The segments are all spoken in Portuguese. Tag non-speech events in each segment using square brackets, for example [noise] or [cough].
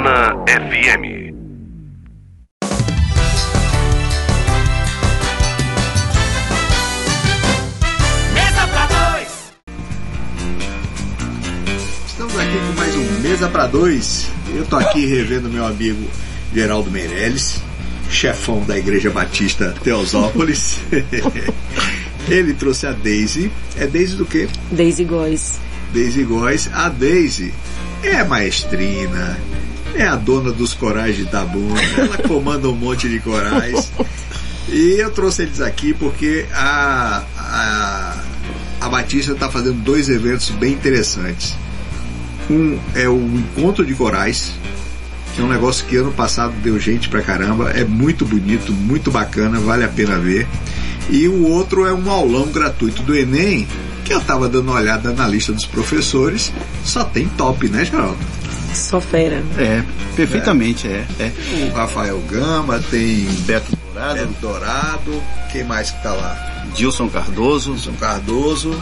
FM. Mesa pra dois. Estamos aqui com mais um Mesa para Dois. Eu tô aqui revendo meu amigo Geraldo Meirelles, chefão da Igreja Batista Teosópolis. [laughs] Ele trouxe a Daisy. É Daisy do quê? Daisy Góes. Daisy Góes. A Daisy é maestrina, é a dona dos corais de Tabuna, ela comanda um monte de corais. E eu trouxe eles aqui porque a, a, a Batista está fazendo dois eventos bem interessantes. Um é o Encontro de Corais, que é um negócio que ano passado deu gente pra caramba, é muito bonito, muito bacana, vale a pena ver. E o outro é um aulão gratuito do Enem, que eu tava dando uma olhada na lista dos professores, só tem top, né, Geraldo? Só fera. É, perfeitamente, é. é. O Rafael Gama, tem Beto Dourado, Beto Dourado, quem mais que tá lá? Dilson Cardoso, São Cardoso.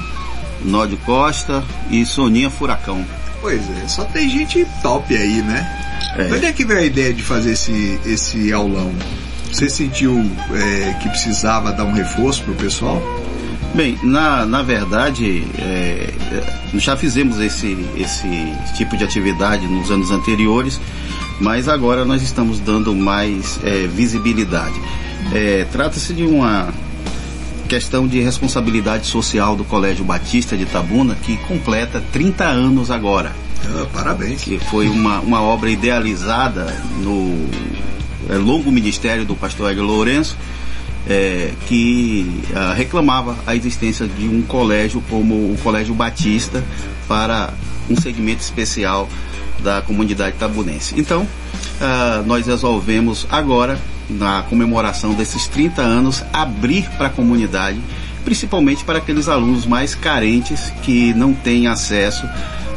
Nódio Costa e Soninha Furacão. Pois é, só tem gente top aí, né? É. Onde é que veio a ideia de fazer esse, esse aulão? Você sentiu é, que precisava dar um reforço pro pessoal? Bem, na, na verdade, é, é, já fizemos esse, esse tipo de atividade nos anos anteriores, mas agora nós estamos dando mais é, visibilidade. É, Trata-se de uma questão de responsabilidade social do Colégio Batista de Itabuna, que completa 30 anos agora. Ah, parabéns. que foi uma, uma obra idealizada no é, longo ministério do pastor Hélio Lourenço, é, que ah, reclamava a existência de um colégio como o Colégio Batista para um segmento especial da comunidade tabunense. Então, ah, nós resolvemos agora, na comemoração desses 30 anos, abrir para a comunidade, principalmente para aqueles alunos mais carentes que não têm acesso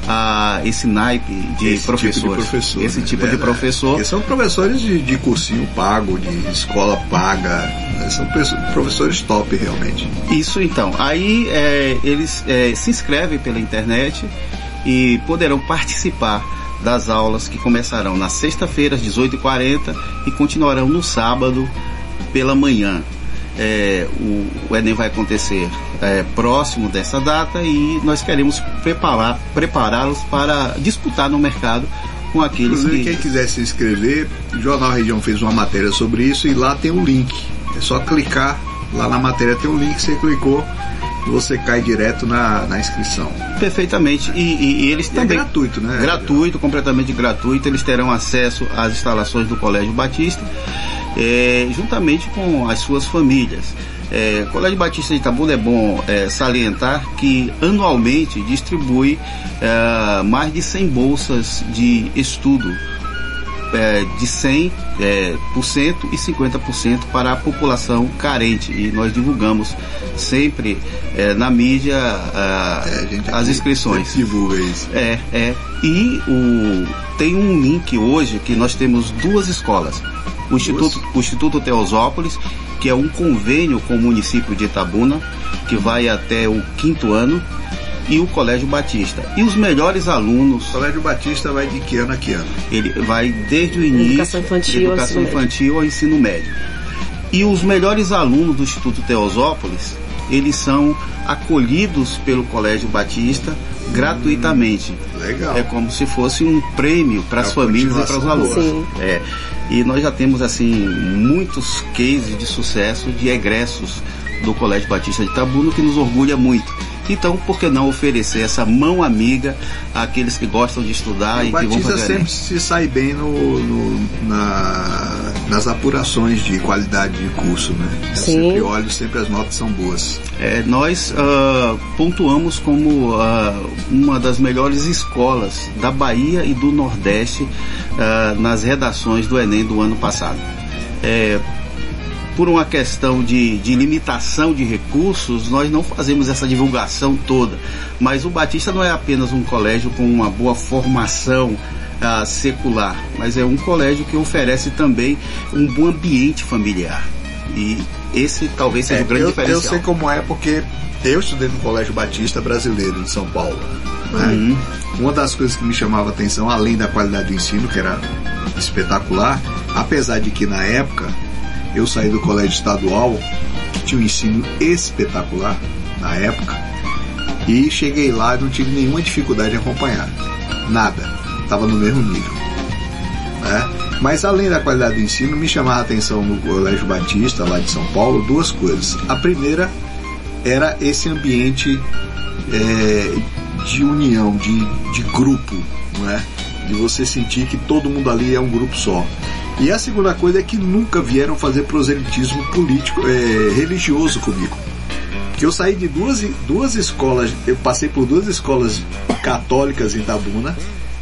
a esse naipe de Esse professores. tipo de professor. esse né? tipo de Verdade. professor. Porque são professores de, de cursinho pago, de escola paga. né? São professores top, realmente. Isso então. Aí é, eles é, se inscrevem pela internet e poderão participar das aulas que começarão na sexta-feira às 18h40 e continuarão no sábado pela manhã. É, o, o Enem vai acontecer é, próximo dessa data e nós queremos preparar, prepará-los para disputar no mercado com aqueles Inclusive, que. quem quiser se inscrever, o Jornal Região fez uma matéria sobre isso e lá tem um link. É só clicar, lá na matéria tem um link, você clicou, você cai direto na, na inscrição. Perfeitamente. E, e- e eles E é também. gratuito, né? Gratuito, completamente gratuito. Eles terão acesso às instalações do Colégio Batista, eh, juntamente com as suas famílias. O Colégio Batista de Itabuna é bom eh, salientar que anualmente distribui eh, mais de 100 bolsas de estudo é, de 100% é, por cento e 50% para a população carente. E nós divulgamos sempre é, na mídia É, as inscrições. divulga isso. É, é. E o, tem um link hoje que nós temos duas escolas. O Instituto, o Instituto Teosópolis, que é um convênio com o município de Itabuna, que vai até o quinto ano, e o Colégio Batista. E os melhores alunos O Colégio Batista vai de que ano a que ano? ele vai desde o início Educação infantil ao educação ensino infantil ao ensino médio. E os melhores alunos do Instituto Teosópolis, eles são acolhidos pelo Colégio Batista gratuitamente. Legal. É como se fosse um prêmio para É as famílias e para os alunos. Sim. É. E nós já temos assim muitos cases de sucesso de egressos do Colégio Batista de Itabuna, que nos orgulha muito. Então, por que não oferecer essa mão amiga àqueles que gostam de estudar o e que vão Batista fazer sempre se sai bem no, no- na- nas apurações de qualidade de curso, né? Eu Sim. sempre olho, sempre as notas são boas. É, nós ah, pontuamos como ah, uma das melhores escolas da Bahia e do Nordeste ah, nas redações do Enem do ano passado. É, por uma questão de, de limitação de recursos, nós não fazemos essa divulgação toda. Mas o Batista não é apenas um colégio com uma boa formação ah, secular, mas é um colégio que oferece também um bom ambiente familiar. E esse talvez seja É, o grande eu, eu diferencial. sei como é porque eu estudei no Colégio Batista Brasileiro de São Paulo. né? Uhum. Uma das coisas que me chamava a atenção, além da qualidade do ensino, que era espetacular, apesar de que na época eu saí do colégio estadual, que tinha um ensino espetacular na época, e cheguei lá e não tive nenhuma dificuldade em acompanhar. Nada. Estava no mesmo nível. Né? Mas além da qualidade do ensino, me chamava a atenção no Colégio Batista, lá de São Paulo, duas coisas. A primeira era esse ambiente é, de união, de, de grupo, não é? de você sentir que todo mundo ali é um grupo só. E a segunda coisa é que nunca vieram fazer proselitismo político, é, religioso comigo. Que eu saí de duas, duas escolas, eu passei por duas escolas católicas em Tabuna,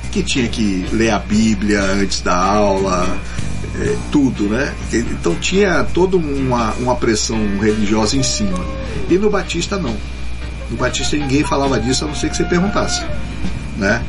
que tinha que ler a Bíblia antes da aula, é, tudo, né? Então tinha toda uma, uma pressão religiosa em cima. E no Batista não. No Batista ninguém falava disso a não ser que você perguntasse, né?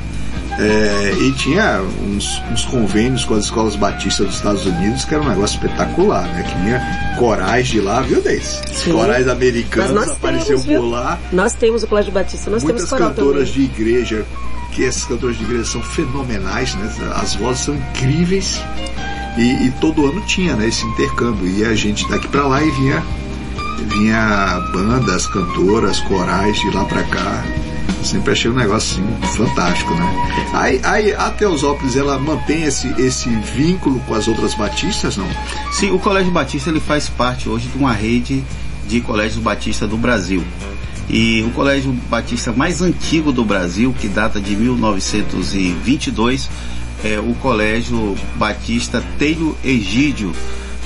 É, e tinha uns, uns, convênios com as escolas batistas dos Estados Unidos que era um negócio espetacular, né? Que vinha corais de lá, viu, Deis? Corais americanos apareceram por lá. Nós temos o Colégio Batista, nós Muitas temos coral cantoras também. de igreja, que esses cantores de igreja são fenomenais, né? As vozes são incríveis. E, e todo ano tinha, né? Esse intercâmbio. E a gente daqui para lá e vinha vinha bandas, cantoras, corais de lá para cá. Sempre achei um negócio assim, fantástico, né? Aí, aí a Teosópolis ela mantém esse, esse vínculo com as outras batistas, não? Sim, o Colégio Batista ele faz parte hoje de uma rede de colégios Batista do Brasil. E o colégio batista mais antigo do Brasil, que data de 1922, é o Colégio Batista Teiro Egídio,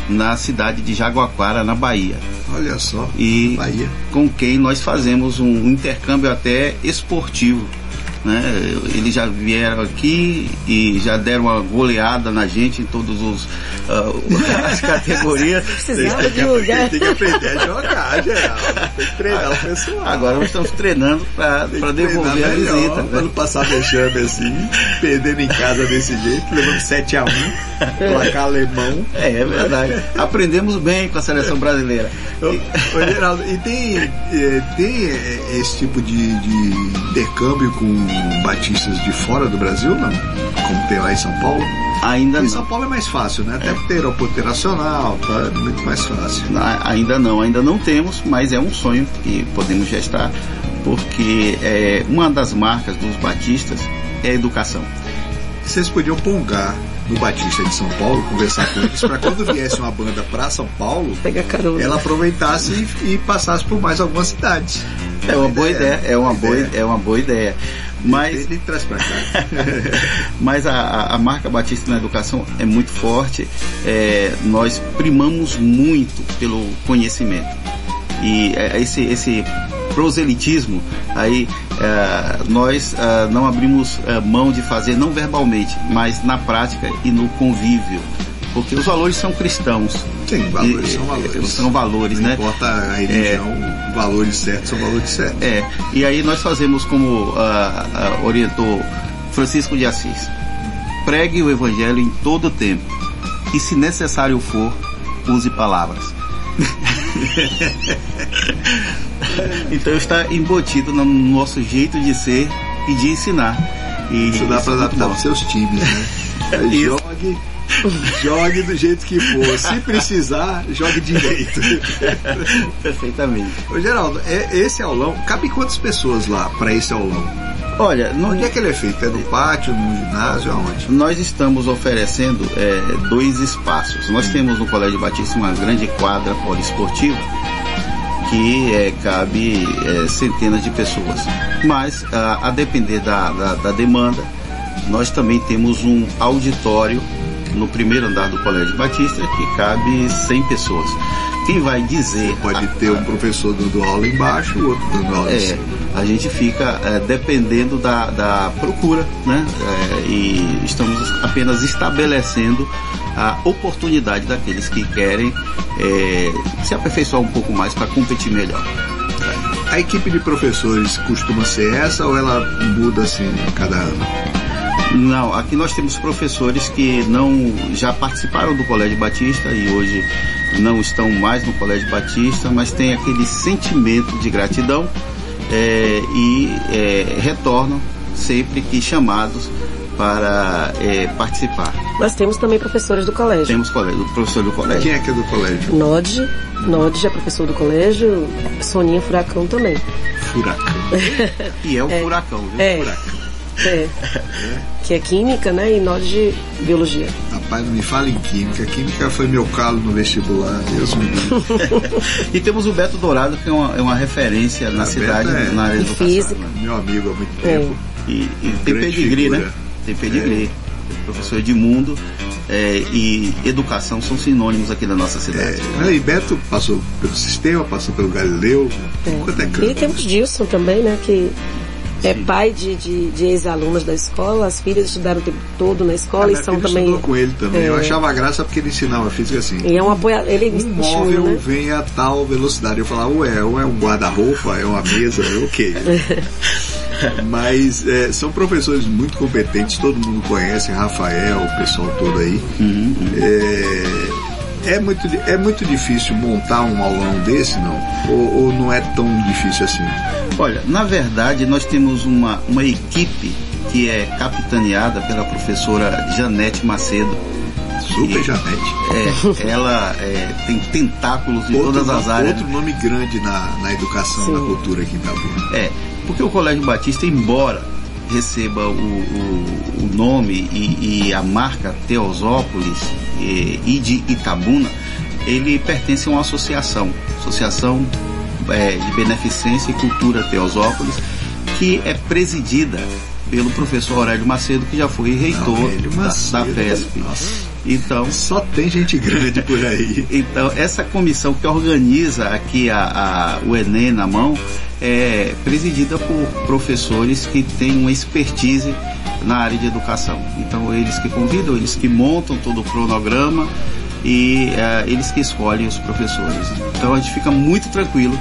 na cidade de Jaguaquara, na Bahia. Olha só, E Bahia. com quem nós fazemos um intercâmbio até esportivo. Né? Eles já vieram aqui e já deram uma goleada na gente em todas as [laughs] categorias. Precisava de lugar. Tem que aprender a jogar, geral. Tem que treinar o pessoal. Agora nós estamos treinando para devolver a melhor, visita. Né? não passar deixando assim, perdendo em casa desse jeito, levando 7x1, placar alemão. É, é verdade. Aprendemos bem com a seleção brasileira. Ô, ô, Geraldo, e tem, eh, tem eh, esse tipo de, de intercâmbio com batistas de fora do Brasil, não? Como tem lá em São Paulo? Ainda Em São não. Paulo é mais fácil, né? Até por ter aeroporto internacional, tá? É muito mais fácil. Ainda não, ainda não temos, mas é um sonho que podemos gestar, porque é, uma das marcas dos batistas é a educação. Vocês podiam pongar no Batista de São Paulo, conversar com eles, para quando viesse uma banda para São Paulo, Pega carona. ela aproveitasse e, e passasse por mais algumas cidades. É uma boa ideia, é uma boa, é uma boa ideia. Mas Ele traz para cá. [laughs] Mas a, a- marca Batista na Educação é muito forte. É, nós primamos muito pelo conhecimento. E é, esse, esse proselitismo, aí é, nós é, não abrimos é, mão de fazer, não verbalmente, mas na prática e no convívio. Porque os valores são cristãos. Sim, valores E- são valores. São valores, Não né? importa a religião, valores certos são valores certos. É, e aí nós fazemos como ah, ah, orientou Francisco de Assis. Pregue o evangelho em todo o tempo. E se necessário for, use palavras. [laughs] então está embutido no nosso jeito de ser e de ensinar. E Isso dá para é adaptar para seus times, né? [laughs] Jogue, jogue do jeito que for. Se precisar, jogue direito. [laughs] Perfeitamente. Ô Geraldo, é, esse aulão, cabe quantas pessoas lá para esse aulão? Olha, não, Onde é que ele é feito? É no pátio, no ginásio, aonde? Nós estamos oferecendo é, dois espaços. Nós temos no Colégio Batista uma grande quadra poliesportiva que é, cabe é, centenas de pessoas. Mas a, a depender da, da, da demanda, nós também temos um auditório no primeiro andar do Colégio Batista que cabe 100 pessoas. Quem vai dizer Pode a- ter um professor dando aula embaixo, o outro dando aula em é, cima. a gente fica é, dependendo da, da procura, né? É, e estamos apenas estabelecendo a oportunidade daqueles que querem é, se aperfeiçoar um pouco mais para competir melhor. A equipe de professores costuma ser essa ou ela muda assim a cada ano? Não, aqui nós temos professores que não já participaram do Colégio Batista e hoje não estão mais no Colégio Batista, mas têm aquele sentimento de gratidão é, e é, retornam sempre que chamados para é, participar. Nós temos também professores do colégio. Temos colégio, professor do colégio. Quem é que é do colégio? Nod, Nod é professor do colégio, Soninha Furacão também. Furacão. [laughs] E é o furacão, viu? É, Furacão. É. Que é química, né? E Nod de biologia. Rapaz, não me fala em química. Química foi meu calo no vestibular. Deus me livre. [laughs] E temos o Beto Dourado, que é uma, é uma referência na A cidade, é- na área de física. Meu amigo há muito É. tempo. E, e tem pedigree, figura. né? Tem pedigree. Professor Edmundo é, e educação são sinônimos aqui da nossa cidade. É, e Beto passou pelo sistema, passou pelo Galileu. Quanto é E temos Dilson também, né? Que é pai de, de, de ex-alunas da escola, as filhas estudaram o tempo todo na escola e são também. estudou com ele também. Eu É. achava graça porque ele ensinava física assim. E é um apoiador. Ele Um estimula, móvel né? vem a tal velocidade. Eu falava, ué, ou é um guarda-roupa, é uma mesa, é ok. [laughs] Mas é, são professores muito competentes, todo mundo conhece, Rafael, o pessoal todo aí. É, é, muito, di- é muito difícil montar um aulão desse, não? Ou, ou não é tão difícil assim? Olha, na verdade, nós temos uma, uma equipe que é capitaneada pela professora Janete Macedo. Super Janete. É, ela é, tem tentáculos em Outro, todas as áreas. outro nome grande na, na educação, Sim. na cultura aqui em Itabuna. É, porque o Colégio Batista, embora receba o, o, o nome e, e a marca Teosópolis e, e de Itabuna, ele pertence a uma associação, Associação é, de Beneficência e Cultura Teosópolis, que é presidida pelo professor Aurélio Macedo, que já foi reitor Aurélio da, da FESP. nossa. Então, Só tem gente grande por aí. então, essa comissão que organiza aqui a, a- o Enem na mão é presidida por professores que têm uma expertise na área de educação. Então, eles que convidam, eles que montam todo o cronograma e eh, eles que escolhem os professores. Então, a gente fica muito tranquilo,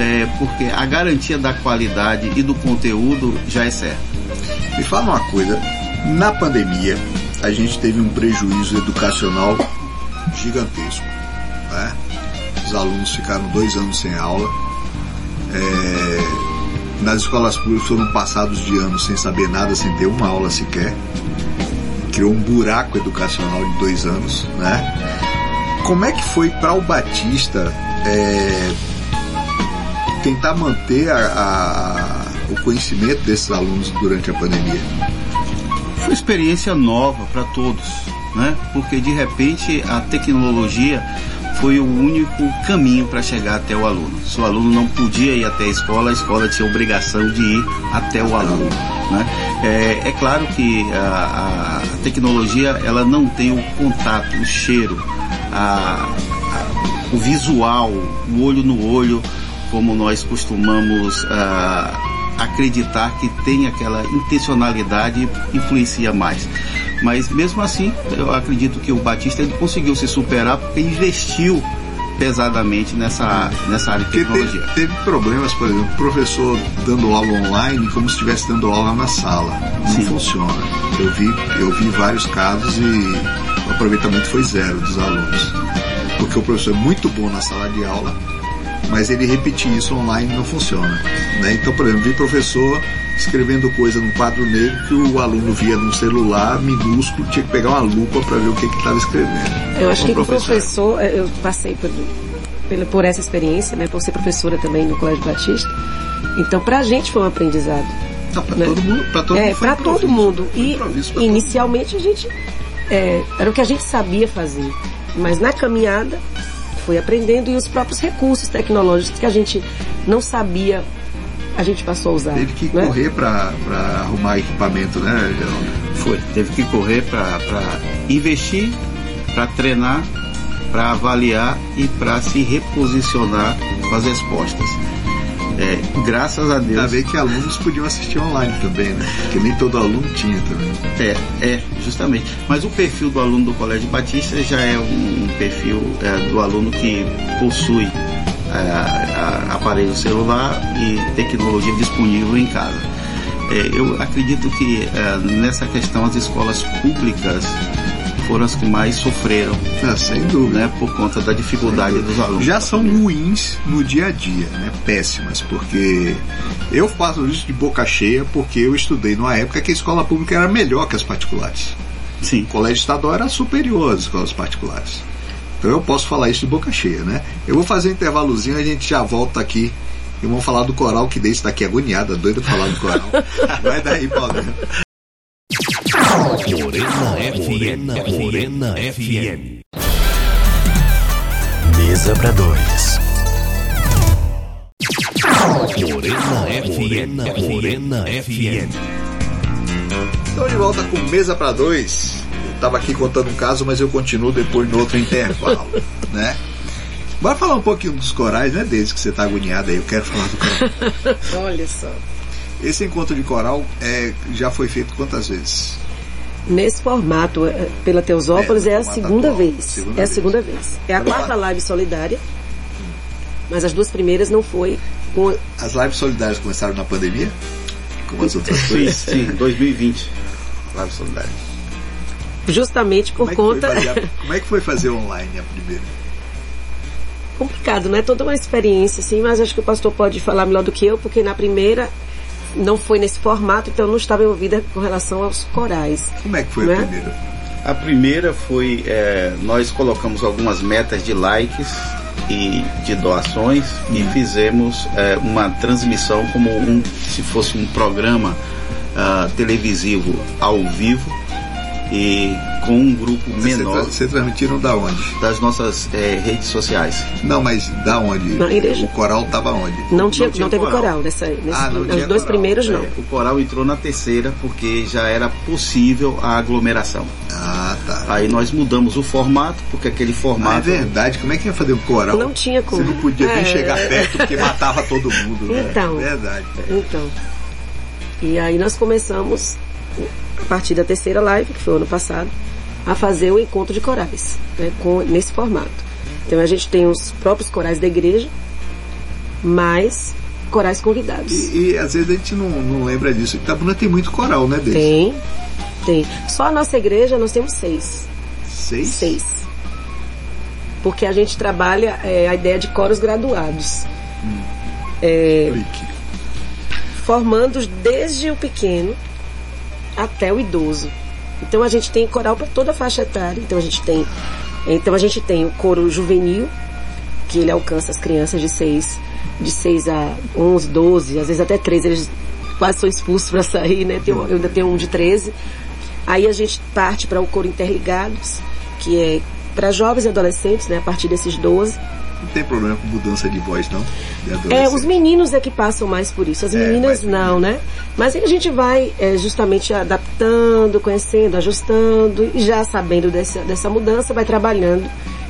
eh, porque a garantia da qualidade e do conteúdo já é certa. Me fala uma coisa, na pandemia a gente teve um prejuízo educacional gigantesco. Né? Os alunos ficaram dois anos sem aula. É, nas escolas públicas foram passados de anos sem saber nada, sem ter uma aula sequer. Criou um buraco educacional de dois anos. Né? Como é que foi para o Batista é, tentar manter a- a- o conhecimento desses alunos durante a pandemia? Uma experiência nova para todos, né? Porque de repente a tecnologia foi o único caminho para chegar até o aluno. Se o aluno não podia ir até a escola, a escola tinha obrigação de ir até o aluno. Né? É, é claro que a, a tecnologia ela não tem o contato, o cheiro, a- a- o visual, o olho no olho, como nós costumamos ah, acreditar que tem aquela intencionalidade influencia mais. Mas mesmo assim, eu acredito que o Batista ele conseguiu se superar porque investiu pesadamente nessa, nessa área de tecnologia. teve, teve problemas, por exemplo, o professor dando aula online como se estivesse dando aula na sala. Não Sim. funciona. Eu vi, eu vi vários casos e o aproveitamento foi zero dos alunos. Porque o professor é muito bom na sala de aula, mas ele repetir isso online não funciona. né? Então, por exemplo, vi professor escrevendo coisa num quadro negro que o aluno via num celular minúsculo, tinha que pegar uma lupa para ver o que que estava escrevendo. Eu acho que como professor. eh, eu passei por, pela- por essa experiência, né? Por ser professora também no Colégio Batista. Então, pra gente foi um aprendizado. Não, para Né? todo mundo, para todo é, mundo. foi para todo mundo. E inicialmente a gente é, era o que a gente sabia fazer, mas na caminhada foi aprendendo e os próprios recursos tecnológicos que a gente não sabia, a gente passou a usar. Teve que né? correr para arrumar equipamento, né, Geraldo? Foi, teve que correr para investir, para treinar, para avaliar e para se reposicionar com as respostas. É, graças a Ainda Deus. bem que alunos podiam assistir online também, né? Porque nem todo aluno tinha também. É, é, justamente. Mas o perfil do aluno do Colégio Batista já é um perfil é, do aluno que possui é, aparelho celular e tecnologia disponível em casa. É, eu acredito que é, nessa questão as escolas públicas foram as que mais sofreram, Ah, sem dúvida. né? Por conta da dificuldade dos alunos. Já são ruins no dia a dia, né? Péssimas, porque eu faço isso de boca cheia porque eu estudei numa época que a escola pública era melhor que as particulares. Sim. O colégio estadual era superior às escolas particulares. Então eu posso falar isso de boca cheia, né? Eu vou fazer um intervalozinho, a gente já volta aqui e vamos falar do coral, que desde daqui agoniada, doida pra falar do coral. [laughs] Vai daí, Paulinho. Morena FM. Morena FM. Mesa para dois. Morena FM. Morena FM. Estou de volta com Mesa para Dois. Eu tava aqui contando um caso, mas eu continuo depois no outro intervalo, [laughs] né? Bora falar um pouquinho dos corais, né? Desde que você tá agoniado aí, eu quero falar do coral. [laughs] Olha só. Esse encontro de coral é, já foi feito quantas vezes? Nesse formato, eh, pela Teosópolis, É, é, a segunda atual, vez. segunda é a vez. segunda vez. É a quarta live solidária. Mas as duas primeiras não foi com. As lives solidárias começaram na pandemia? Como as outras Sim, coisas? sim, 2020. Live solidária. Justamente por Como é, conta. fazer a- [laughs] como é que foi fazer online a primeira? complicado, não é toda uma experiência, assim, mas acho que o pastor pode falar melhor do que eu, porque na primeira não foi nesse formato, então eu não estava envolvida com relação aos corais. Como é que foi Né? a primeira? A primeira foi, é, nós colocamos algumas metas de likes e de doações e fizemos é, uma transmissão como um, se fosse um programa ah, televisivo ao vivo e com um grupo Você, menor tra- você transmitiram da onde? das nossas é, redes sociais. Não, mas da onde? Na igreja. O coral estava onde? Não, tinha, não, tinha teve coral. coral, nessa, nesse, Ah, não nos tinha dois coral. primeiros não. É, o coral entrou na terceira porque já era possível a aglomeração. Ah, tá. Aí nós mudamos o formato, porque aquele Ah, é formato verdade. Como é que ia fazer um coral? Não tinha como. Você não podia nem É. chegar perto porque matava todo mundo. Né? Então. Verdade. Então. E aí nós começamos, a partir da terceira live, que foi o ano passado, a fazer o encontro de corais, né, com, nesse formato. Então a gente tem os próprios corais da igreja, mais corais convidados. E, e às vezes a gente não, não lembra disso. Itabuna tem muito coral, né, Deise? Tem, tem. Só a nossa igreja nós temos seis. Seis? Seis. Porque a gente trabalha é, a ideia de coros graduados. É, Explique. formando desde o pequeno até o idoso. Então a gente tem coral para toda a faixa etária. Então a gente tem, então a gente tem o coro juvenil, que ele alcança as crianças de 6 de 6 a 11, 12, às vezes até 13, eles quase são expulsos para sair, né? Tem, eu ainda tenho um de 13. Aí a gente parte para o coro interligados, que é para jovens e adolescentes, né, a partir desses 12. Não tem problema com mudança de voz, não? De É, os meninos é que passam mais por isso, as É, meninas não, né? Mas aí a gente vai é, justamente adaptando, conhecendo, ajustando e já sabendo dessa, dessa mudança, vai trabalhando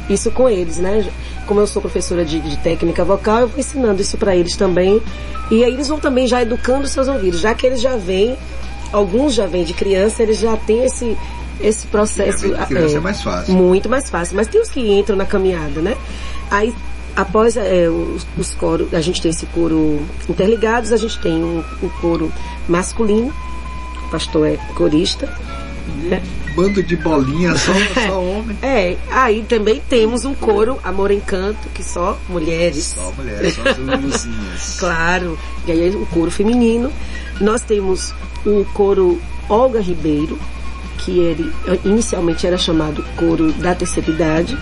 isso com eles, né? Como eu sou professora de, de técnica vocal, eu vou ensinando isso para eles também. E aí eles vão também já educando seus ouvidos, já que eles já vêm, alguns já vêm de criança, eles já têm esse, esse processo. É, criança é mais fácil. Muito mais fácil. Mas tem os que entram na caminhada, né? Aí, após é, os, os coros, a gente tem esse coro interligados, a gente tem um, um coro masculino, o pastor é corista. Né? Bando de bolinha, só, [laughs] só homem. É, aí também temos um coro Amor Encanto, que só mulheres. Só mulher, só as. [laughs] Claro. E aí o coro feminino. Nós temos o coro Olga Ribeiro, que ele inicialmente era chamado coro da terceira idade,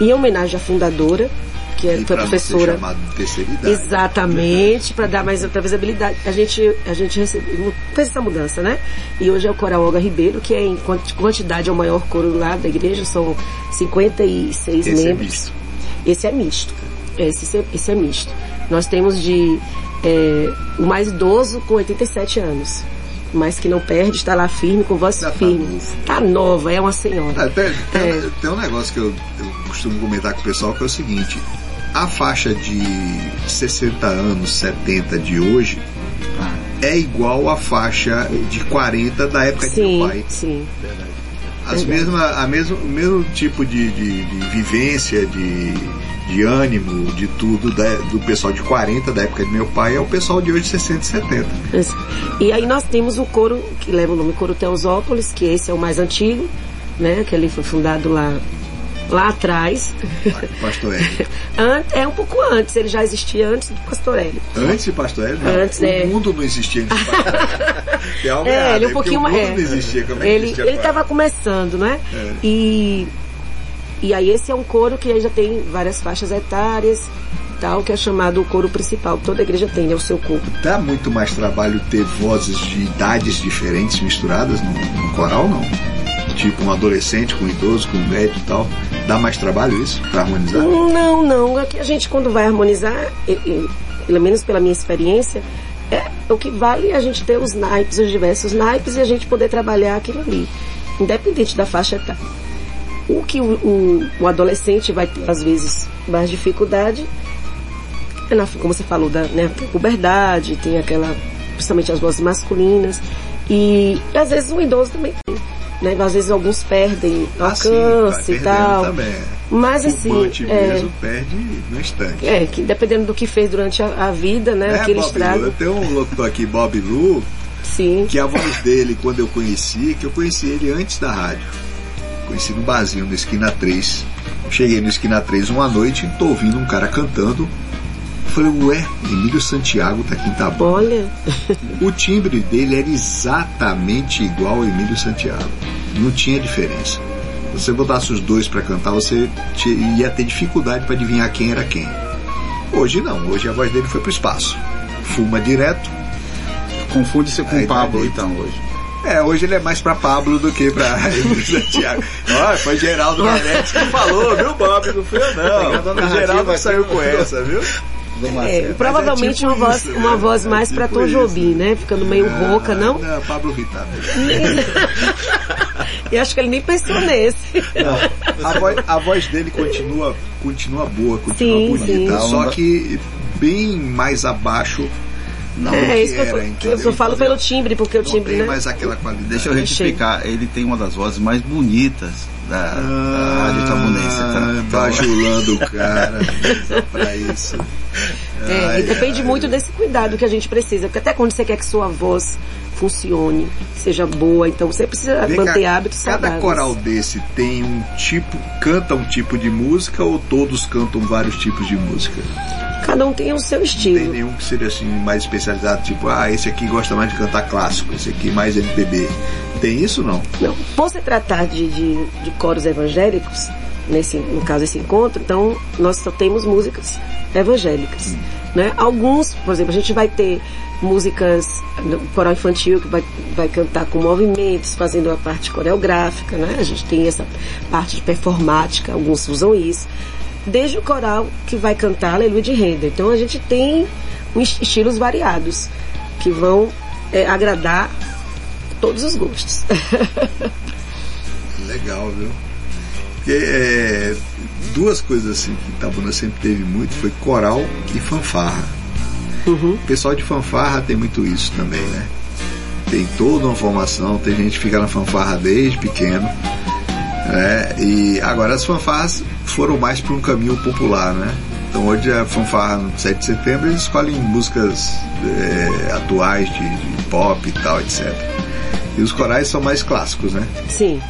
em homenagem à fundadora, que é, foi a professora. chamado de terceira idade. Exatamente, para dar mais outra visibilidade. A gente, a gente recebeu, fez essa mudança, né? E hoje é o Coral Olga Ribeiro, que é em quanti- quantidade é o maior coro lá da igreja, são 56 Esse é membros. misto. Esse é misto. Esse, esse é misto. Nós temos de é, o mais idoso com 87 anos. Mas que não perde, está lá firme, com voz tá firme. novo. Tá nova, é uma senhora. Ah, tem, tem- É. tem um negócio que eu, eu costumo comentar com o pessoal que é o seguinte: a faixa de 60 anos, 70 de hoje é igual à faixa de 40 da época de meu sim, pai. sim. As mesma, a mesmo, o mesmo tipo de, de, de vivência, de, de ânimo, de tudo da- do pessoal de 40 da época de meu pai é o pessoal de hoje 60 e 70. Isso. E aí nós temos o coro que leva o nome Coro Teosópolis, que esse é o mais antigo, né? Que ele foi fundado lá, lá atrás. Pastor Hélio. [laughs] An- é um pouco antes, ele já existia antes do Pastor Hélio. Antes de Pastor Hélio? Não. Antes, o é. mundo não existia antes de Pastor Hélio. [laughs] Tem algo É, errado ele um aí, porque pouquinho o mais. mundo É. não existia. Como é que ele estava começando, né? É. E, e aí esse é um coro que aí já tem várias faixas etárias, tal, que é chamado o coro principal. Toda igreja tem, né? O seu coro. Dá muito mais trabalho ter vozes de idades diferentes misturadas no, no coral, não? Tipo um adolescente com um idoso, com um velho e tal. Dá mais trabalho isso pra harmonizar? Não, não. Aqui a gente, quando vai harmonizar, e- e, pelo menos pela minha experiência, é o que vale é a gente ter os naipes, os diversos naipes, e a gente poder trabalhar aquilo ali, independente da faixa etária. O que o, o, o adolescente vai ter, às vezes, mais dificuldade, é na, como você falou, da né, puberdade, tem aquela, principalmente as vozes masculinas, e, e às vezes o idoso também tem. Né? Às vezes alguns perdem Ah, sim, alcance e perdendo tal. também. Mas o assim, é, mesmo perde no instante. é, que dependendo do que fez durante a, a vida, né? É, estrago. Lu. Tem um locutor aqui, Bob Lu, Sim. que a voz dele, quando eu conheci, que eu conheci ele antes da rádio. Conheci no barzinho, no Esquina 3. Cheguei no Esquina 3 uma noite e tô ouvindo um cara cantando. Falei, ué, Emílio Santiago tá aqui em Itabuna. Olha, O timbre dele era exatamente igual ao Emílio Santiago. Não tinha diferença. Se você botasse os dois para cantar, você ia ter dificuldade para adivinhar quem era quem. Hoje não, hoje a voz dele foi pro espaço. Fuma direto. Confunde-se com o tá Pablo, então, hoje. É, hoje ele é mais pra Pablo do que pra [laughs] Santiago. Ó, foi Geraldo Nanete que falou, viu, Bob? Não fui eu, não. O Geraldo saiu com essa, viu? É, Marcelo. provavelmente tipo uma voz, isso, uma né? voz É mais pra tipo Tom isso. Jobim, né? Ficando meio rouca, não? Não, Pablo Vittar. E [laughs] acho que ele nem pensou nesse. Não, a voz, a voz dele continua, continua boa, continua Sim, bonita, sim. só que bem mais abaixo não do é, isso que eu, eu entendeu? só falo pelo timbre, porque o timbre, tem né? mais aquela qualidade. Deixa eu retificar, ele tem uma das vozes mais bonitas da, da Rádio Itabunense. Ah, Tá, tá, bajulando o cara [laughs] pra isso. É, Ai, e depende ai. muito desse cuidado que a gente precisa. Porque até quando você quer que sua voz funcione, seja boa, então você precisa Vem manter cá, hábitos Cada saudáveis. coral desse tem um tipo, canta um tipo de música ou todos cantam vários tipos de música? Cada um tem o seu Não tem estilo. nenhum que seja assim mais especializado, tipo, ah, esse aqui gosta mais de cantar clássico, esse aqui mais MPB. Tem isso não? Não, por se tratar de, de, de coros evangélicos, nesse, no caso esse encontro, então nós só temos músicas evangélicas. Né? Alguns, por exemplo, a gente vai ter músicas no coral infantil que vai, vai cantar com movimentos, fazendo a parte coreográfica, né? A gente tem essa parte de performática, alguns usam isso. Desde o coral que vai cantar Aleluia de Renda. Então a gente tem est- estilos variados que vão é, agradar todos os gostos. [laughs] Legal, viu? Porque é, duas coisas assim que Itabuna sempre teve muito foi coral e fanfarra. O pessoal de fanfarra tem muito isso também, né? Tem toda uma formação, tem gente que fica na fanfarra desde pequeno. Né? E agora as fanfarras foram mais para um caminho popular, né? Então hoje a fanfarra no 7 de setembro eles escolhem músicas é, atuais de, de pop e tal, etc. E os corais são mais clássicos, né? Sim.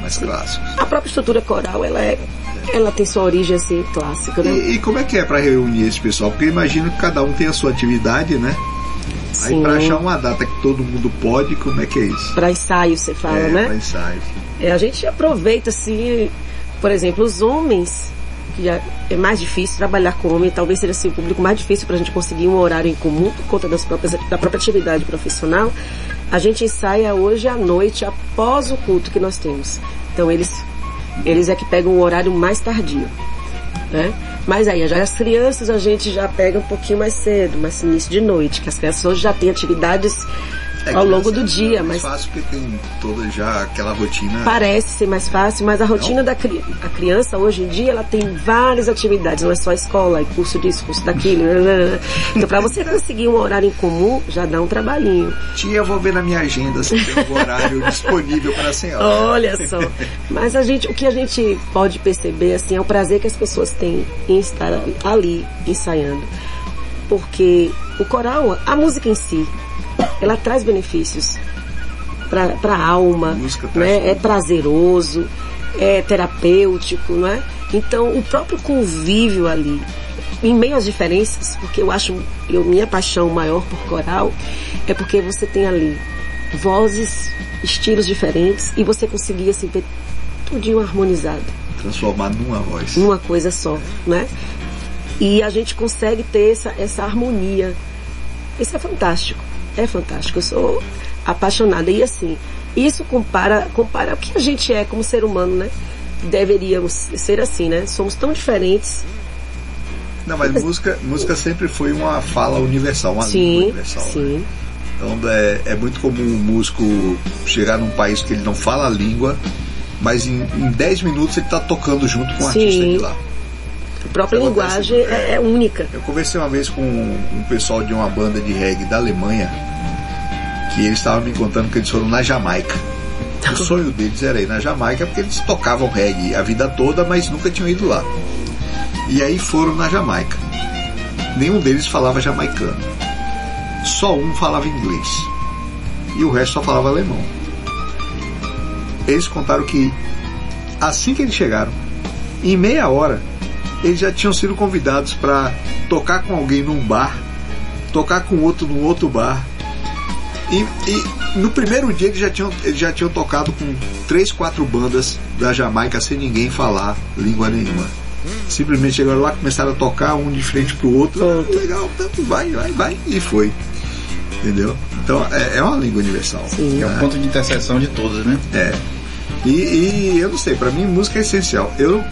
Mais clássicos. A própria estrutura coral, ela é, ela tem sua origem assim clássica, né? E, e como é que é para reunir esse pessoal? Porque imagino que cada um tem a sua atividade, né? Aí Sim. para achar uma data que todo mundo pode, como é que é isso? Para ensaio, você fala, é, né? para ensaio. É, a gente aproveita assim, por exemplo, os homens, que já é mais difícil trabalhar com homem, talvez seja assim, o público mais difícil para a gente conseguir um horário em comum por conta das próprias, da própria atividade profissional. A gente ensaia hoje à noite, após o culto que nós temos. Então eles, eles é que pegam um horário mais tardio. Né? Mas aí, já as crianças a gente já pega um pouquinho mais cedo, mais início de noite, que as crianças hoje já têm atividades É, ao longo do dia, é mais mas fácil porque tem toda já aquela rotina. Parece ser mais fácil, mas a rotina da cri a criança hoje em dia ela tem várias atividades, não é só a escola, é curso disso, curso daquilo. Então para você conseguir um horário em comum já dá um trabalhinho. Tia, eu vou ver na minha agenda se tem um horário [laughs] disponível para a senhora. Olha só. Mas a gente, o que a gente pode perceber assim é o prazer que as pessoas têm em estar ali ensaiando. Porque o coral, a música em si, ela traz benefícios para a alma, né? tudo. é prazeroso, é terapêutico, né? Então o próprio convívio ali, em meio às diferenças, porque eu acho, eu, minha paixão maior por coral é porque você tem ali vozes, estilos diferentes e você conseguia assim ver tudinho harmonizado Transformado numa voz. numa coisa só, né? E a gente consegue ter essa, essa harmonia. Isso é fantástico. É fantástico. Eu sou apaixonada. E assim, isso compara, compara o que a gente é como ser humano, né? Deveríamos ser assim, né? Somos tão diferentes. Não, mas música, música sempre foi uma fala universal, uma língua Sim, universal. né? sim. Então é, é muito comum um músico chegar num país que ele não fala a língua, mas em, em 10 minutos ele está tocando junto com o Sim. artista de lá. A própria Isso linguagem é, é única. Eu conversei uma vez com um pessoal de uma banda de reggae da Alemanha, que eles estavam me contando que eles foram na Jamaica. O sonho deles era ir na Jamaica porque eles tocavam reggae a vida toda, mas nunca tinham ido lá. E aí foram na Jamaica. Nenhum deles falava jamaicano. Só um falava inglês. E o resto só falava alemão. Eles contaram que assim que eles chegaram, em meia hora, eles já tinham sido convidados para tocar com alguém num bar, tocar com outro num outro bar. E, e no primeiro dia eles já, tinham, eles já tinham tocado com três, quatro bandas da Jamaica sem ninguém falar língua nenhuma. Simplesmente chegaram lá, começaram a tocar um de frente pro outro. Ah, legal, tanto vai, vai, vai. E foi. Entendeu? Então é, é uma língua universal. É um ponto de interseção de todos, né? É. E, e eu não sei, pra mim música é essencial. Eu,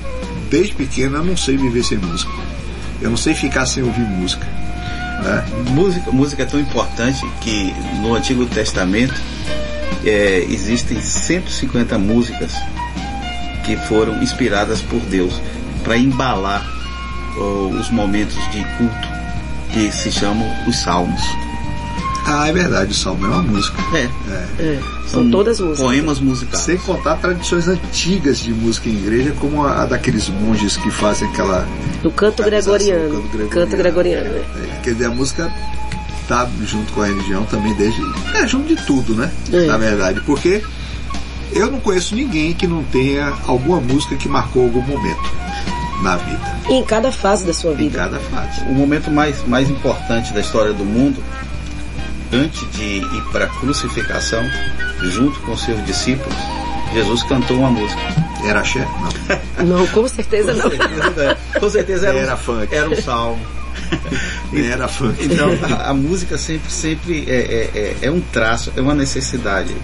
desde pequeno, eu não sei viver sem música. Eu não sei ficar sem ouvir música. Né? Música, música é tão importante que no Antigo Testamento é, existem 150 músicas que foram inspiradas por Deus para embalar ó, os momentos de culto que se chamam os salmos. Ah, é verdade, o salmo é uma música. É, É, são todas músicas. poemas musicais. Sem contar tradições antigas de música em igreja, como a, a daqueles monges que fazem aquela. Do canto gregoriano. canto Canto gregoriano. né? É, quer dizer, a música tá junto com a religião também desde. É, junto de tudo, né? É. Na verdade, porque eu não conheço ninguém que não tenha alguma música que marcou algum momento na vida, E em cada fase da sua em vida. cada fase. O momento mais, mais importante da história do mundo, antes de ir para a crucificação, junto com seus discípulos, Jesus cantou uma música. Era axé? Não. [laughs] Não, com certeza não. Com certeza era, Era um, funk. era um salmo. Nem [laughs] era funk. Então a, a música sempre, sempre é, é, é- é um traço, é uma necessidade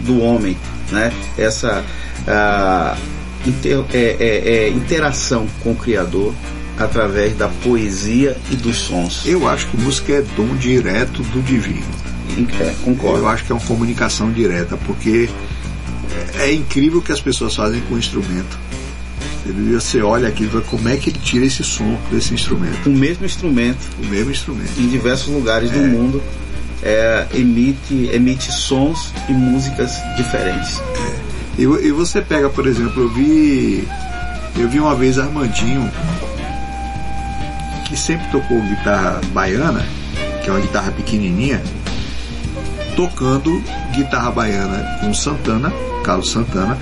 do homem, né? Essa ah, inter- é- é- é interação com o Criador através da poesia e dos sons. Eu acho que música é dom direto do divino. É, concordo. Eu acho que é uma comunicação direta, porque é é incrível o que as pessoas fazem com o instrumento. E Você olha aqui e como é que ele tira esse som desse instrumento, O mesmo instrumento o mesmo instrumento. em diversos lugares do É. mundo é, emite, emite sons e músicas diferentes. E, vo- e você pega, por exemplo, eu vi eu vi uma vez Armandinho que sempre tocou guitarra baiana, que é uma guitarra pequenininha, tocando guitarra baiana com Santana, Carlos Santana,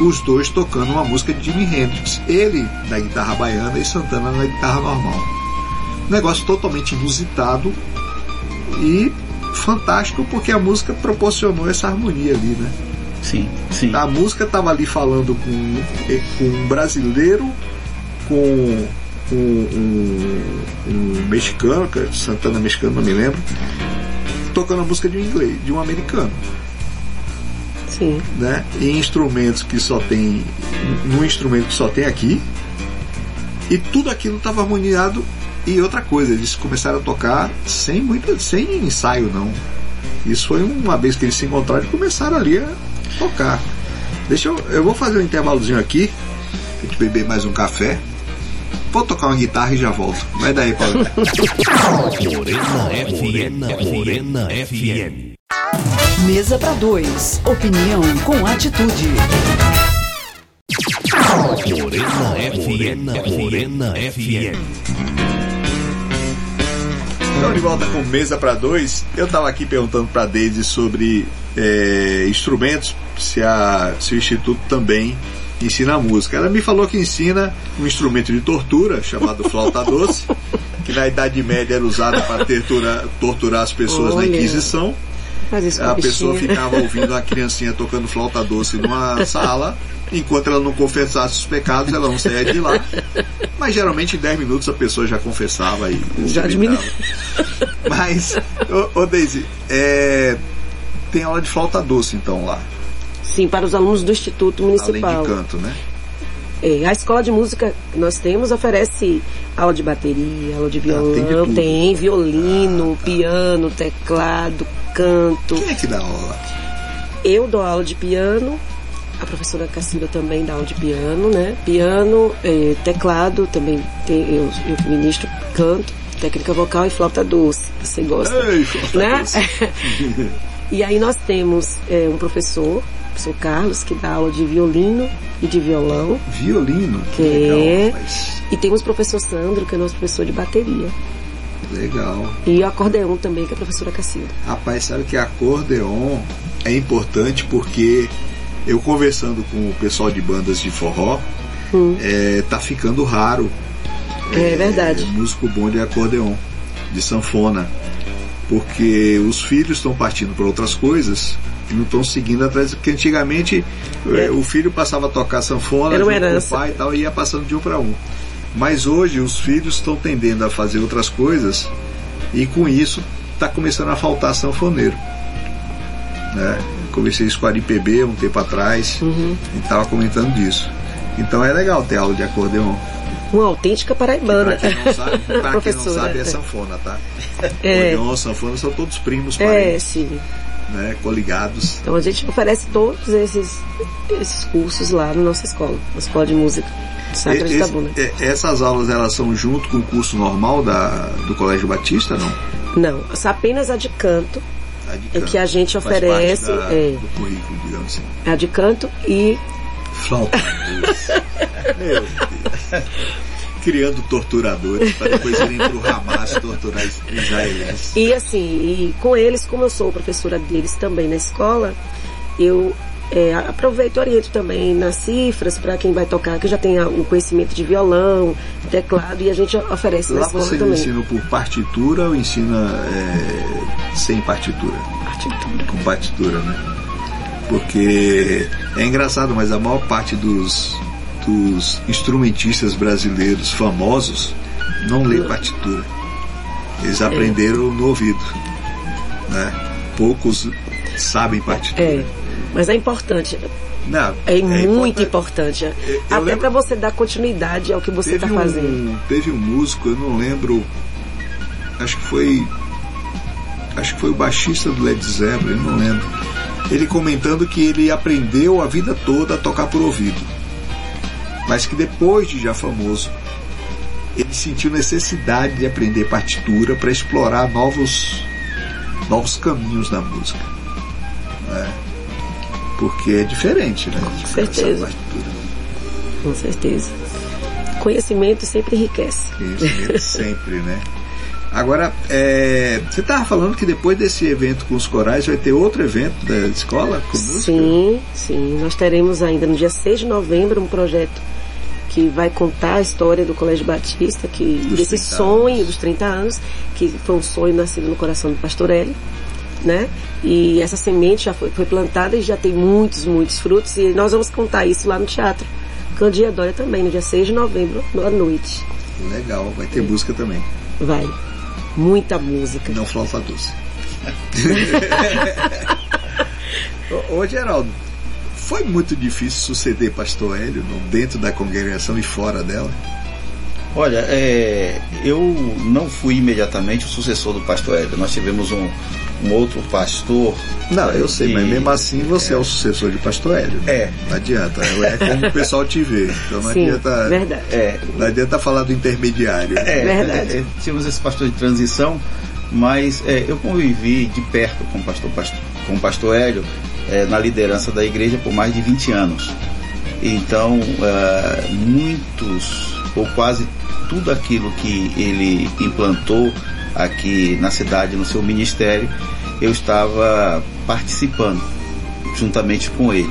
os dois tocando uma música de Jimi Hendrix, ele na guitarra baiana e Santana na guitarra normal. Negócio totalmente inusitado e fantástico porque a música proporcionou essa harmonia ali, né? Sim, sim. A música estava ali falando com, com um brasileiro, com um, um- mexicano, é Santana mexicano, não me lembro, tocando a música de um inglês, de um americano, Sim. né? Em instrumentos que só tem, num instrumento que só tem aqui, e tudo aquilo estava harmoniado. E outra coisa, eles começaram a tocar sem muita, sem ensaio não. Isso foi uma vez que eles se encontraram e começaram ali a tocar. Deixa eu, eu vou fazer um intervalozinho aqui, a gente beber mais um café. Vou tocar uma guitarra e já volto. Vai daí, Paulo. Morena FM. Morena FM. Mesa para dois. Opinião com atitude. Morena FM. Morena FM. Estamos de volta com Mesa para Dois. Eu estava aqui perguntando para Deise sobre é, instrumentos, se, a, se o Instituto também ensina música. Ela me falou que ensina um instrumento de tortura chamado flauta [laughs] doce, que na Idade Média era usado para torturar, torturar as pessoas Olha. na Inquisição. Com A pessoa ficava [laughs] ouvindo a criancinha tocando flauta doce numa sala, enquanto ela não confessasse os pecados, ela não saía de lá. Mas geralmente em 10 minutos a pessoa já confessava e Já diminuiu. Mas, ô, ô Daisy, é, tem aula de flauta doce então lá, Sim, para os alunos do Instituto além Municipal. de canto, né? É, a escola de música que nós temos oferece aula de bateria, aula de violão, tem de tem violino, piano, teclado, canto. Quem é que dá aula? Eu dou aula de piano, a professora Cacilda também dá aula de piano, né? Piano, eh, teclado, também tem, eu, eu ministro canto, técnica vocal e flauta doce. Você gosta? Ei, né? doce. [laughs] e aí nós temos eh, um professor, professor Carlos, que dá aula de violino e de violão. Violino, que É. legal, rapaz. E temos o professor Sandro, que é nosso professor de bateria. Legal. E o acordeon também, que é a professora Cacilda. Rapaz, sabe que acordeon é importante porque eu conversando com o pessoal de bandas de forró, é, tá ficando raro É, verdade. músico bom de acordeon, de sanfona. Porque os filhos estão partindo para outras coisas não estão seguindo atrás. Porque antigamente eh, o filho passava a tocar sanfona junto com o pai e tal, e ia passando de um para um. Mas hoje os filhos estão tendendo a fazer outras coisas e com isso está começando a faltar sanfoneiro. Né? Conversei isso com a RPB um tempo atrás Uhum. e estava comentando disso. Então é legal ter aula de acordeon. Uma autêntica paraibana. Pra quem não sabe, pra [laughs] quem não sabe é é. sanfona, tá? É. Acordeon, sanfona são todos primos É, sim. Né? Coligados. Então a gente oferece todos esses, esses cursos lá na nossa escola, na escola de música Sacra de Esse- Itabuna. é, essas aulas elas são junto com o curso normal da, do Colégio Batista, não? Não, apenas a de canto, A de É canto. que a gente oferece, da- é. do currículo, digamos assim. a de canto e Flauta. [laughs] Meu Deus. Criando torturadores para depois irem pro Hamas torturar is- israelenses. E assim, e com eles, como eu sou professora deles também na escola, eu é, aproveito e oriento também nas cifras para quem vai tocar, que já tenha o conhecimento de violão, teclado, e a gente oferece na Lá escola você também. ensina por partitura ou ensina é, sem partitura? Partitura. Com partitura, né? Porque é engraçado, mas a maior parte dos, dos instrumentistas brasileiros famosos não lê partitura. Eles É. aprenderam no ouvido. Né? Poucos sabem partitura. É, mas é importante, Não, é, muito importante. importante. Eu Até lembro- para você dar continuidade ao que você está fazendo. um, teve um músico, eu não lembro, acho que foi. Acho que foi o baixista do Led Zeppelin, eu não lembro. Ele comentando que ele aprendeu a vida toda a tocar por ouvido. Mas que depois de já famoso, ele sentiu necessidade de aprender partitura para explorar novos, novos caminhos na música. né? Porque é diferente, né? essa certeza. Com certeza. Conhecimento sempre enriquece. Conhecimento [laughs] sempre, né? Agora, é, você estava falando que depois desse evento com os corais vai ter outro evento da escola com música? Sim, sim. Nós teremos ainda no dia 6 de novembro um projeto que vai contar a história do Colégio Batista, que Dos desse 30 sonho anos. dos 30 anos, que foi um sonho nascido no coração do Pastor Hélio, né? E essa semente já foi, foi plantada e já tem muitos, muitos frutos e nós vamos contar isso lá no teatro. Candia Dória também, no dia 6 de novembro, à noite. Legal, vai ter música também. Vai. Muita música. Não flauta doce. [laughs] [laughs] ô, Geraldo, foi muito difícil suceder Pastor Hélio no- dentro da congregação e fora dela? Olha, é, eu não fui imediatamente o sucessor do pastor Hélio. Nós tivemos um, um outro pastor. Não, eu sei, que- mas mesmo assim você é, o sucessor de Pastor Hélio. né? É. Não adianta, é como o pessoal te vê. Então não Sim, adianta. verdade. É, Não adianta falar do intermediário. É, Verdade. é, é, tínhamos esse pastor de transição, mas é, eu convivi de perto com o pastor, pastor- com o pastor Hélio é, na liderança da igreja por mais de 20 anos. Então, é, muitos, ou quase tudo aquilo que ele implantou aqui na cidade, no seu ministério, eu estava participando juntamente com ele.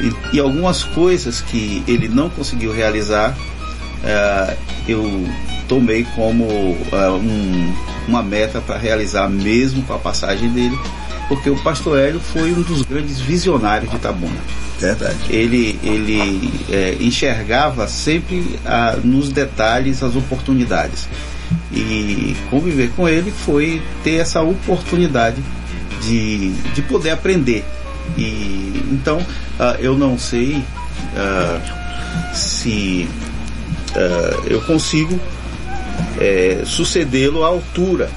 E, e algumas coisas que ele não conseguiu realizar, uh, eu tomei como uh, um, uma meta para realizar mesmo com a passagem dele, porque o pastor Hélio foi um dos grandes visionários de Itabuna. Verdade. Ele, ele é, enxergava sempre ah, nos detalhes as oportunidades. E conviver com ele foi ter essa oportunidade de, de poder aprender. E então ah, eu não sei ah, se ah, eu consigo é, sucedê-lo à altura,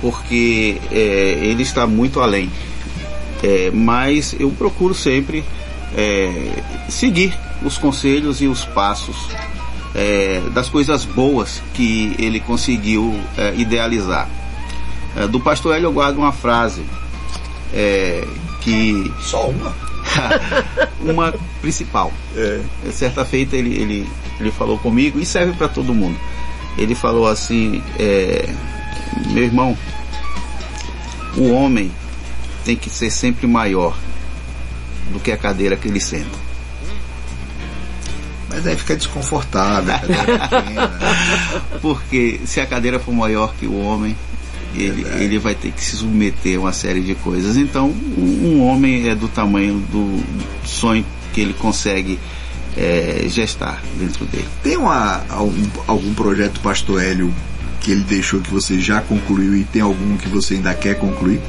porque é, ele está muito além. É, mas eu procuro sempre é, seguir os conselhos e os passos é, das coisas boas que ele conseguiu é, idealizar. Do pastor Hélio eu guardo uma frase que. Só uma? [laughs] uma principal. É. Certa feita ele, ele, ele falou comigo e serve para todo mundo. Ele falou assim: é, meu irmão, o homem tem que ser sempre maior do que a cadeira que ele senta. Mas aí fica desconfortável. a é pequena. Porque se a cadeira for maior que o homem, ele, Verdade. ele vai ter que se submeter a uma série de coisas. Então, um, um homem é do tamanho do sonho que ele consegue é, gestar dentro dele. Tem uma, algum, algum projeto Pastor Hélio que ele deixou que você já concluiu e tem algum que você ainda quer concluir?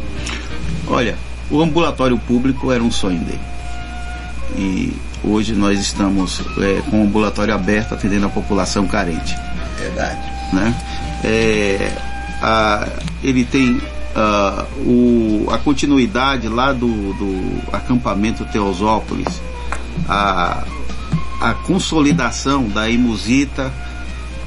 Olha, o ambulatório público era um sonho dele. E hoje nós estamos é, com o ambulatório aberto atendendo a população carente. Verdade. né? É, a- ele tem ah, o, a continuidade lá do, do acampamento Teosópolis, a, a consolidação da Imusita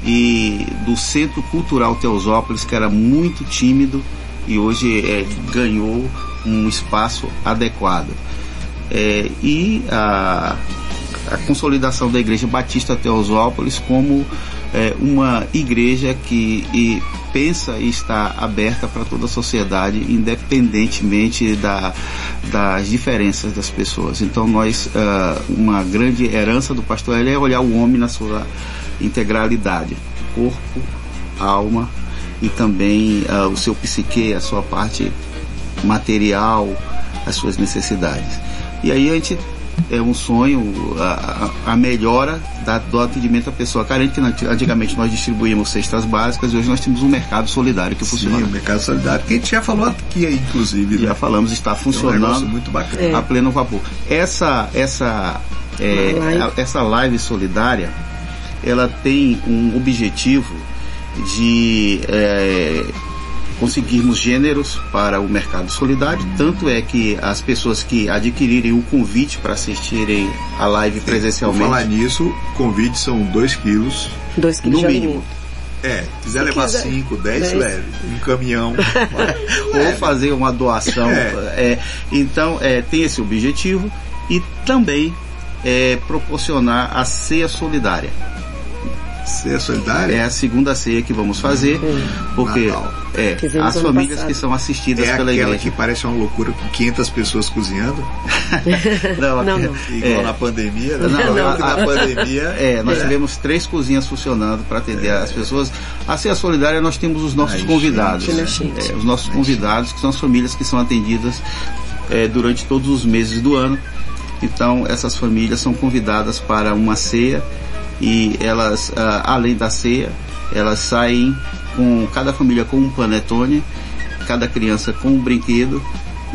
e do Centro Cultural Teosópolis, que era muito tímido e hoje é, ganhou um espaço adequado. É, e a, a consolidação da Igreja Batista Teosópolis como é, uma igreja que pensa e está aberta para toda a sociedade, independentemente da, das diferenças das pessoas. Então, nós, ah, uma grande herança do pastor é olhar o homem na sua integralidade corpo, alma e também ah, o seu psique, a sua parte material, as suas necessidades. E aí a gente é um sonho a, a- melhora da, do atendimento à pessoa carente, que antigamente nós distribuímos cestas básicas e hoje nós temos um mercado solidário que Sim, funciona. o Mercado Solidário, que a gente já falou aqui, inclusive. Já né? falamos, está É um funcionando muito bacana. a pleno vapor. Essa, essa, é, live. essa live solidária, ela tem um objetivo de é, conseguirmos gêneros para o mercado solidário. Tanto é que as pessoas que adquirirem o convite para assistirem a live Por falar presencialmente, nisso, convite são 2 quilos. Dois quilos no mínimo, alimento. É, quiser Se levar quiser, 5, 10, dez. leve. Um caminhão. [laughs] ou fazer uma doação. É. é, então, é, tem esse objetivo e também é, proporcionar a ceia solidária. Ser solidário? É a segunda ceia que vamos fazer, porque Natal. é, Fizemos as famílias passado. que são assistidas É pela aquela igreja. que parece uma loucura com 500 pessoas cozinhando, [laughs] Não, Não, aqui- não. [laughs] igual É. na pandemia. Né? Não, não. na pandemia. [laughs] É, nós tivemos três cozinhas funcionando para atender as pessoas. A Ceia Solidária nós temos os nossos Ai, convidados. gente, né? É, os nossos convidados, que são as famílias que são atendidas é, durante todos os meses do ano. Então, essas famílias são convidadas para uma ceia e elas, ah, além da ceia, elas saem com cada família com um panetone, cada criança com um brinquedo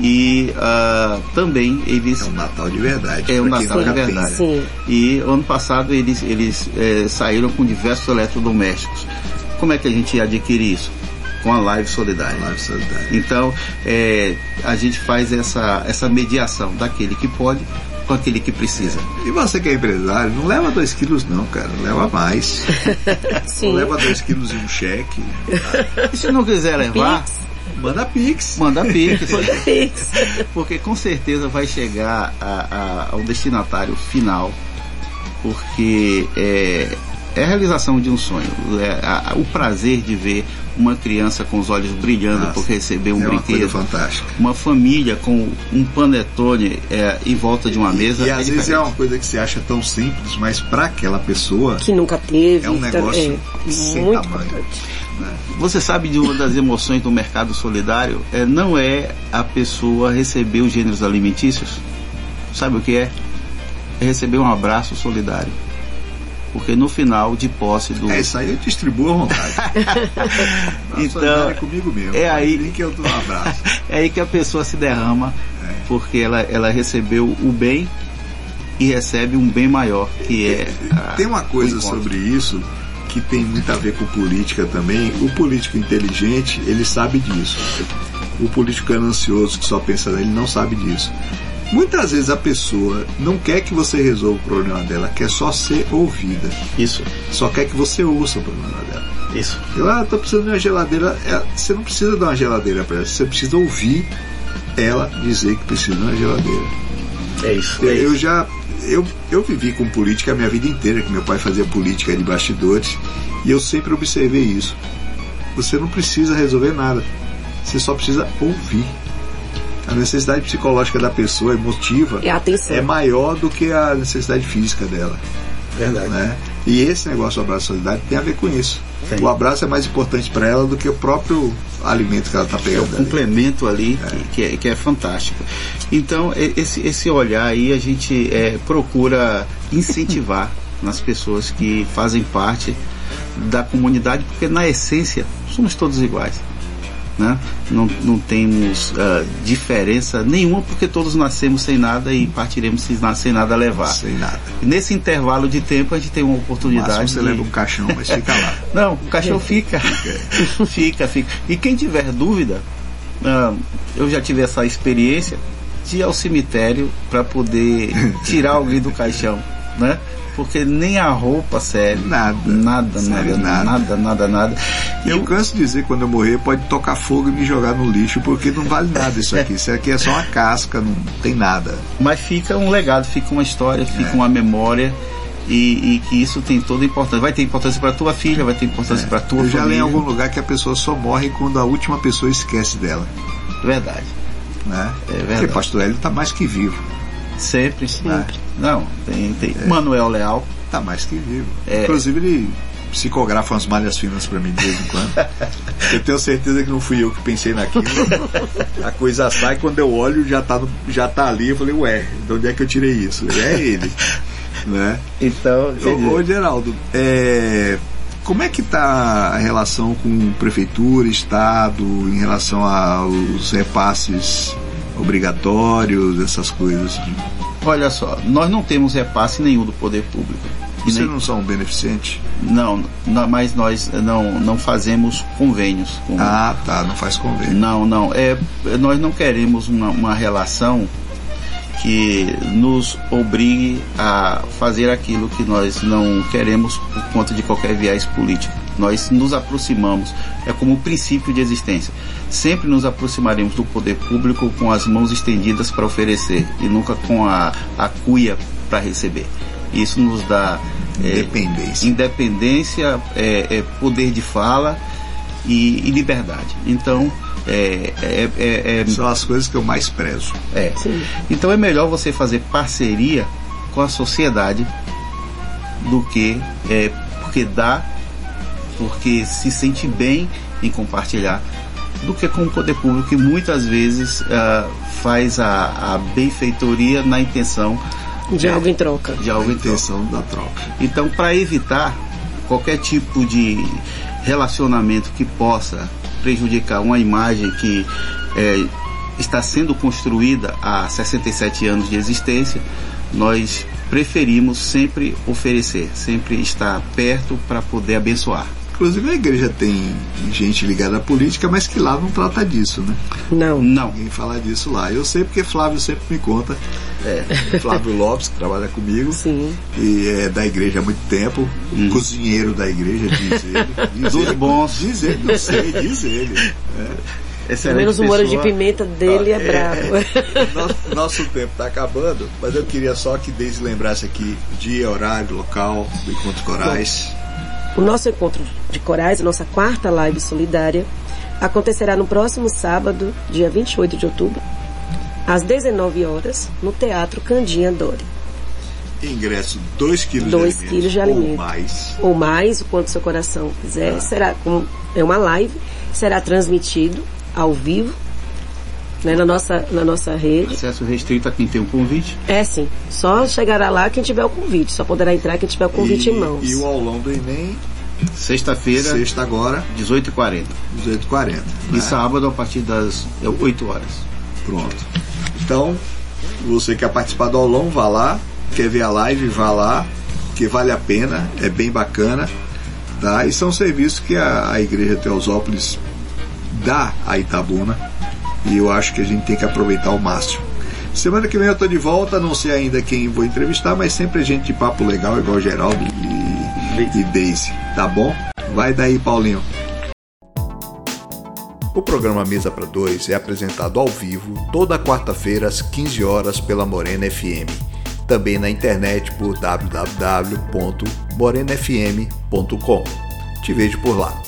e ah, também eles É um Natal de verdade. é um Natal de verdade. Sim. E ano passado eles, eles eh, saíram com diversos eletrodomésticos. Como é que a gente adquire isso? Com a live solidária. Live solidária. Então, eh, a gente faz essa, essa mediação daquele que pode com aquele que precisa. E você que é empresário, não leva 2 quilos não, cara. Leva mais. [laughs] Sim. Não leva 2 quilos e um cheque. E se não quiser levar, Pix. Manda Pix. manda pix. [laughs] Pix. porque com certeza vai chegar a- a- ao destinatário final, porque é, é a realização de um sonho, é a- o prazer de ver uma criança com os olhos brilhando Nossa, porque recebeu um é uma coisa brinquedo, fantástica. uma família com um panetone é, em volta de uma mesa. E às vezes é uma coisa que você acha tão simples, mas para aquela pessoa Que nunca teve. É um então, negócio é, sem muito tamanho. importante. Você sabe de uma das emoções do mercado solidário? É, não é a pessoa receber os gêneros alimentícios. Sabe o que é? É receber um abraço solidário. Porque no final de posse do. É isso aí, eu distribuo à vontade. [laughs] Então, é comigo mesmo. é aí- que eu dou um abraço. [laughs] É aí que a pessoa se derrama, É. porque ela, ela recebeu o bem e recebe um bem maior, que é. a- Tem uma coisa sobre isso que tem muito a ver com política também. O político inteligente, ele sabe disso. O político ganancioso que só pensa nele não sabe disso. Muitas vezes a pessoa não quer que você resolva o problema dela, quer só ser ouvida. Isso, Só quer que você ouça o problema dela. isso. Eu, ah, tô precisando de uma geladeira. É, você não precisa dar uma geladeira para ela, você precisa ouvir ela dizer que precisa de uma geladeira. É isso. Eu, eu já eu, eu vivi com política a minha vida inteira, que meu pai fazia política de bastidores, e eu sempre observei isso. Você não precisa resolver nada, você só precisa ouvir. A necessidade psicológica da pessoa emotiva É é maior do que a necessidade física dela. Verdade. Né? E esse negócio do abraço solidário tem a ver com isso. Tem. O abraço é mais importante para ela do que o próprio alimento que ela está É o pegando. ali. complemento ali que, que é, que é fantástico. Então, esse, esse olhar aí a gente é, procura incentivar [laughs] nas pessoas que fazem parte da comunidade, porque na essência somos todos iguais. Né? Não, não temos ah, diferença nenhuma, porque todos nascemos sem nada e partiremos sem na- sem nada a levar. Sem nada. Nesse intervalo de tempo, a gente tem uma oportunidade. máximo você de- leva um caixão, mas fica lá. [laughs] não, o cachorro fica. [laughs] fica, fica. E quem tiver dúvida, ah, eu já tive essa experiência de ir ao cemitério para poder tirar alguém do caixão, né? Porque nem a roupa serve. Nada. Nada, Serve nada, nada. nada, nada, nada. E Eu canso de dizer quando eu morrer pode tocar fogo e me jogar no lixo, porque não vale nada isso aqui. [laughs] Isso aqui é só uma casca, não tem nada. mas fica um legado, fica uma história, fica uma memória. E, e que isso tem toda a importância. Vai ter importância para tua filha, vai ter importância para tua eu já li família. em algum lugar que a pessoa só morre quando a última pessoa esquece dela. Verdade. Né? É verdade. Porque pastor Hélio está mais que vivo. Sempre, sempre. Não, tem, tem. Manuel Leal. Está mais que vivo. É. Inclusive ele psicografa umas malhas finas para mim de vez em quando. [laughs] eu tenho certeza que não fui eu que pensei naquilo. a coisa sai quando eu olho já tá, no- já tá ali. Eu falei, ué, de onde é que eu tirei isso? É ele. [laughs] né? Então, Ô, ô Geraldo, é, como é que está a relação com prefeitura, estado, em relação aos repasses obrigatórios, essas coisas? olha só, nós não temos repasse nenhum do poder público. Vocês nem- não são beneficentes? não, não, mas nós não, não fazemos convênios com. Ah, tá, não faz convênio. Não, não. É, nós não queremos uma, uma relação que nos obrigue a fazer aquilo que nós não queremos por conta de qualquer viés político. Nós nos aproximamos, é como o princípio de existência. Sempre nos aproximaremos do poder público com as mãos estendidas para oferecer e nunca com a, a cuia para receber. Isso nos dá é, Independência. independência, é, é poder de fala e, e liberdade. Então, é, é, é, é, São as coisas que eu mais prezo. é. Então é melhor você fazer parceria com a sociedade do que é, porque dá, porque se sente bem em compartilhar, do que com o poder público que muitas vezes ah, faz a, a benfeitoria na intenção De algo em troca. de A algo em troca. intenção da troca. Então, para evitar qualquer tipo de relacionamento que possa prejudicar uma imagem que é, está sendo construída há 67 anos de existência, nós preferimos sempre oferecer, sempre estar perto para poder abençoar. Inclusive a igreja tem gente ligada à política, mas que lá não trata disso, né? Não. Não, Ninguém fala disso lá. Eu sei porque Flávio sempre me conta. É, [laughs] Flávio Lopes, que trabalha comigo. Sim. E é da igreja há muito tempo. Hum. Cozinheiro da igreja, diz ele. Diz Dos ele, bons. Diz ele, não sei, diz ele. É. Pelo menos o molho de pimenta dele é, bravo. [laughs] Nosso, nosso tempo está acabando, mas eu queria só que Deise lembrasse aqui dia, horário, local do Encontro Corais. O nosso encontro de corais, a nossa quarta live solidária, acontecerá no próximo sábado, dia 28 de outubro, às 19 horas, no Teatro Candinha Dori. Ingresso 2 quilos 2 de quilos de alimento. Ou mais. Ou mais, o quanto seu coração quiser. Tá. Será com, é uma live, será transmitido ao vivo, né, na nossa, na nossa rede. Acesso restrito a quem tem um convite. É sim, só chegará lá quem tiver o convite, só poderá entrar quem tiver o convite e, em mãos. E o aulão do Enem, Sexta-feira, sexta agora, 18h40. 18h40. E né? sábado, a partir das 8 horas. Pronto. Então, você quer participar do aulão, vá lá. Quer ver a live, vá lá. Que vale a pena, é bem bacana. Tá? E são serviços que a, a Igreja Teosópolis dá a Itabuna. E eu acho que a gente tem que aproveitar ao máximo. Semana que vem eu estou de volta, não sei ainda quem vou entrevistar, mas sempre gente de papo legal, igual Geraldo e, e Daisy. Tá bom? Vai daí, Paulinho. O programa Mesa para Dois é apresentado ao vivo toda quarta-feira às 15 horas pela Morena FM. Também na internet por www.morenafm.com. Te vejo por lá.